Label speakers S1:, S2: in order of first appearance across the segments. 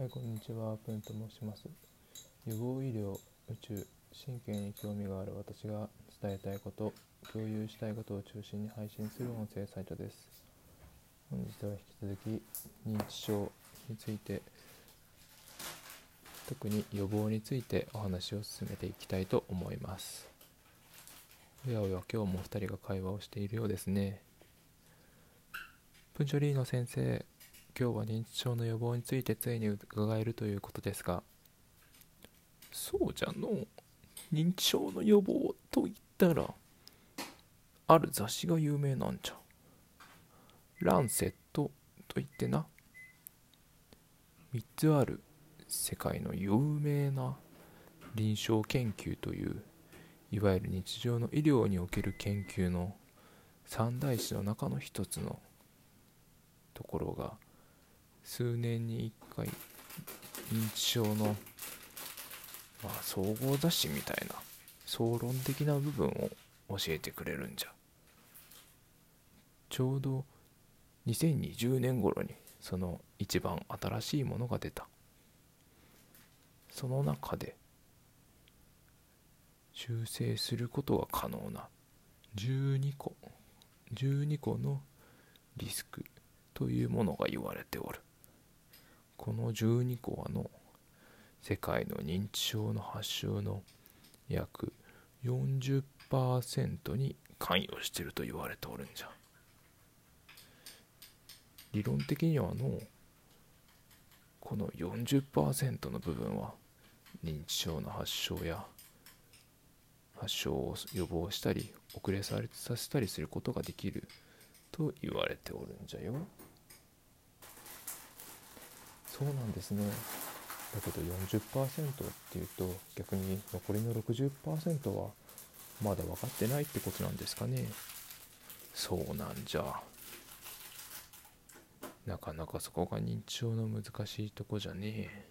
S1: はい、こんにちは。プンと申します。予防医療、宇宙、神経に興味がある私が伝えたいこと、共有したいことを中心に配信する音声サイトです。本日は引き続き認知症について、特に予防についてお話を進めていきたいと思います。おやおや、今日も2人が会話をしているようですね。プンチョリーノ先生、今日は認知症の予防についてついに伺えるということですがそうじゃの認知症の予防といったらある雑誌が有名なんじゃランセットといってな。3つある世界の有名な臨床研究といういわゆる日常の医療における研究の三大師の中の一つのところが数年に1回認知症の、まあ、総合雑誌みたいな総論的な部分を教えてくれるんじゃ。ちょうど2020年頃にその一番新しいものが出た。その中で修正することが可能な12個12個のリスクというものが言われておる。この12個はの世界の認知症の発症の約40%に関与してると言われておるんじゃ理論的にはのこの40%の部分は認知症の発症や発症を予防したり遅れさせたりすることができると言われておるんじゃよ。そうなんですね。だけど40%っていうと逆に残りの60%はまだ分かってないってことなんですかね。そうなんじゃ。なかなかそこが認知症の難しいとこじゃねえ。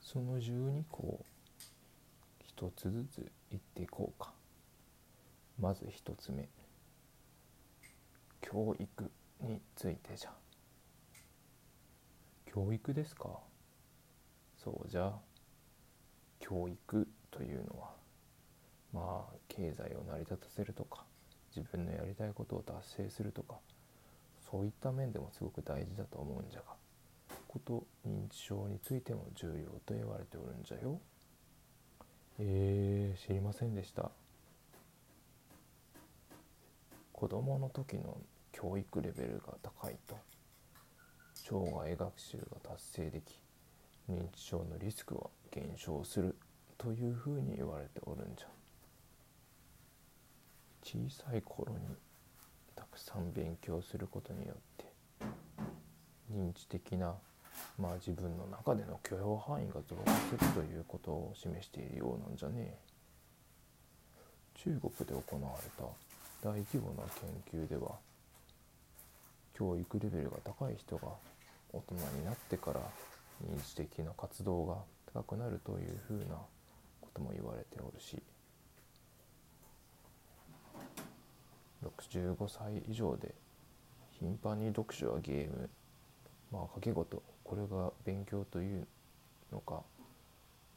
S1: その12個を一つずつ言っていこうか。まず一つ目。教育についてじゃ。教育ですか？そうじゃ教育というのはまあ経済を成り立たせるとか自分のやりたいことを達成するとかそういった面でもすごく大事だと思うんじゃがこと認知症についても重要と言われておるんじゃよ。えー、知りませんでした。子供の時の教育レベルが高いと。生涯学習が達成でき認知症のリスクは減少するというふうに言われておるんじゃ。小さい頃にたくさん勉強することによって認知的なまあ自分の中での許容範囲が増加するということを示しているようなんじゃね中国で行われた大規模な研究では教育レベルが高い人が大人になってから認知的な活動が高くなるというふうなことも言われておるし65歳以上で頻繁に読書やゲームまあ掛け事これが勉強というのか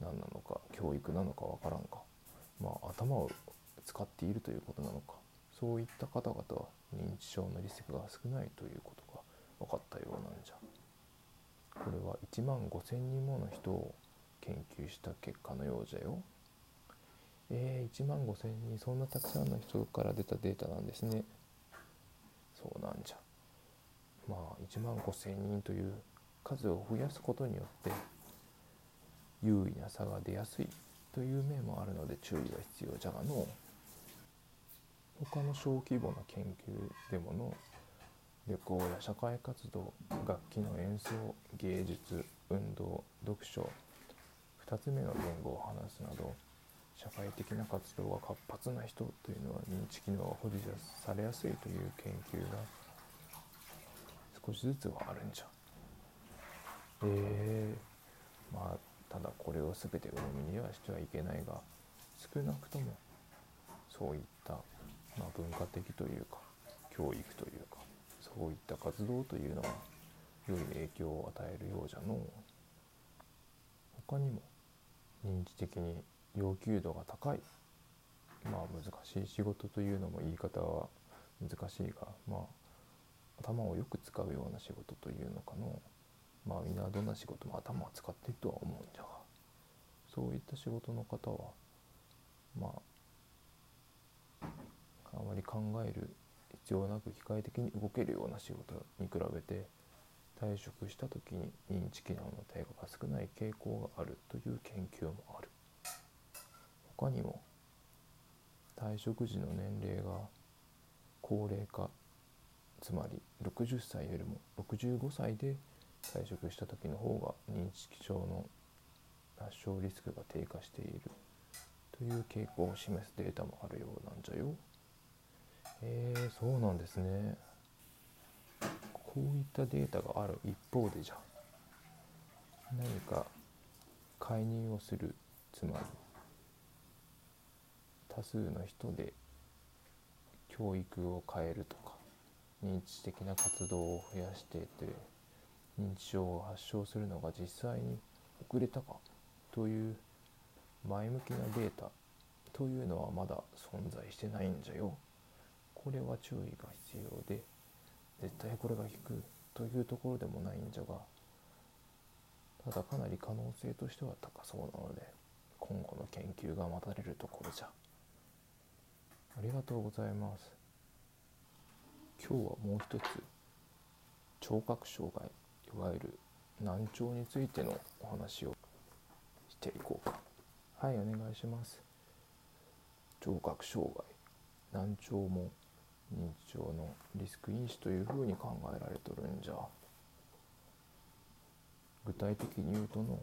S1: 何なのか教育なのかわからんかまあ頭を使っているということなのかそういった方々は認知症のリスクが少ないということが分かったようなんじゃ。これは1万5,000人もの人を研究した結果のようじゃよ。えー、1万5,000人そんなたくさんの人から出たデータなんですね。そうなんじゃ。まあ1万5,000人という数を増やすことによって優位な差が出やすいという面もあるので注意が必要じゃがの。他の小規模な研究でもの旅行や社会活動楽器の演奏芸術運動読書2つ目の言語を話すなど社会的な活動が活発な人というのは認知機能が保持されやすいという研究が少しずつはあるんじゃ。えー、まあただこれを全て鵜呑みにはしてはいけないが少なくともそういった、まあ、文化的というか教育というかそういった活動というのは良い影響を与えるようじゃのう。他にも認知的に要求度が高い。まあ難しい仕事というのも言い方は難しいがまあ頭をよく使うような仕事というのかのまあみんなどんな仕事も頭を使っているとは思うんじゃが。そういった仕事の方はまああまり考える必要なく機械的に動けるような仕事に比べて退職した時に認知機能の低下が少ない傾向があるという研究もある他にも退職時の年齢が高齢化つまり60歳よりも65歳で退職した時の方が認知症の発症リスクが低下しているという傾向を示すデータもあるようなんじゃよ。へえ、そうなんですね。こういったデータがある一方でじゃ何か介入をするつまり多数の人で教育を変えるとか認知的な活動を増やしてて認知症を発症するのが実際に遅れたかという前向きなデータというのはまだ存在してないんじゃよ。これは注意が必要で絶対これが効くというところでもないんじゃがただかなり可能性としては高そうなので今後の研究が待たれるところじゃ。ありがとうございます。今日はもう一つ聴覚障害いわゆる難聴についてのお話をしていこうかはいお願いします聴覚障害難聴も認知症のリスク因子というふうに考えられとるんじゃ。具体的に言うとの。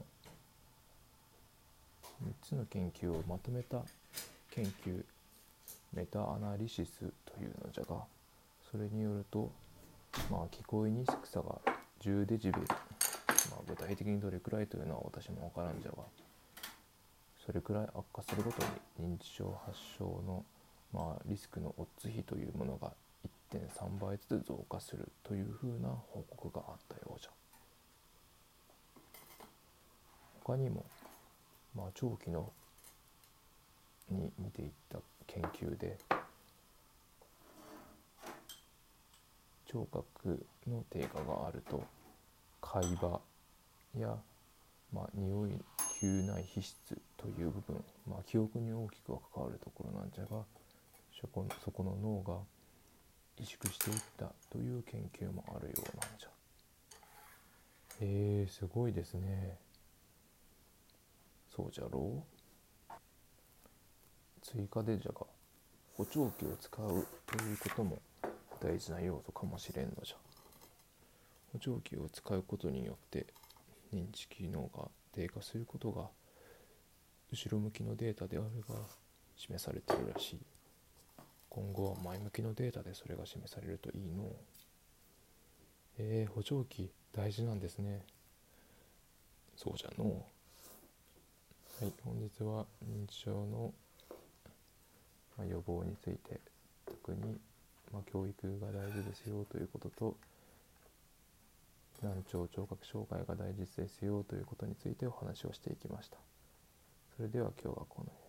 S1: 3つの研究をまとめた研究メタアナリシスというのじゃがそれによるとまあ聞こえにくさが10デジベル、まあ、具体的にどれくらいというのは私も分からんじゃがそれくらい悪化するごとに認知症発症の、まあ、リスクのオッズ比というものが1.3倍ずつ増加するというふうな報告があったようじゃ。他にも、まあ、長期のに見ていった研究で聴覚の低下があると会話や、まあ、匂い嗅内皮質という部分、まあ、記憶に大きくは関わるところなんじゃがそこそこの脳が萎縮していったという研究もあるようなんじゃ。えー、すごいですね。そうじゃろう？追加でじゃが補聴器を使うということも大事な要素かもしれんのじゃ補聴器を使うことによって認知機能が低下することが後ろ向きのデータであるが示されているらしい今後は前向きのデータでそれが示されるといいの。えー、補聴器大事なんですね。そうじゃの。はい本日は認知症の予防について特にまあ、教育が大事ですよということと難聴聴覚障害が大事ですよということについてお話をしていきました。それでは今日はこの辺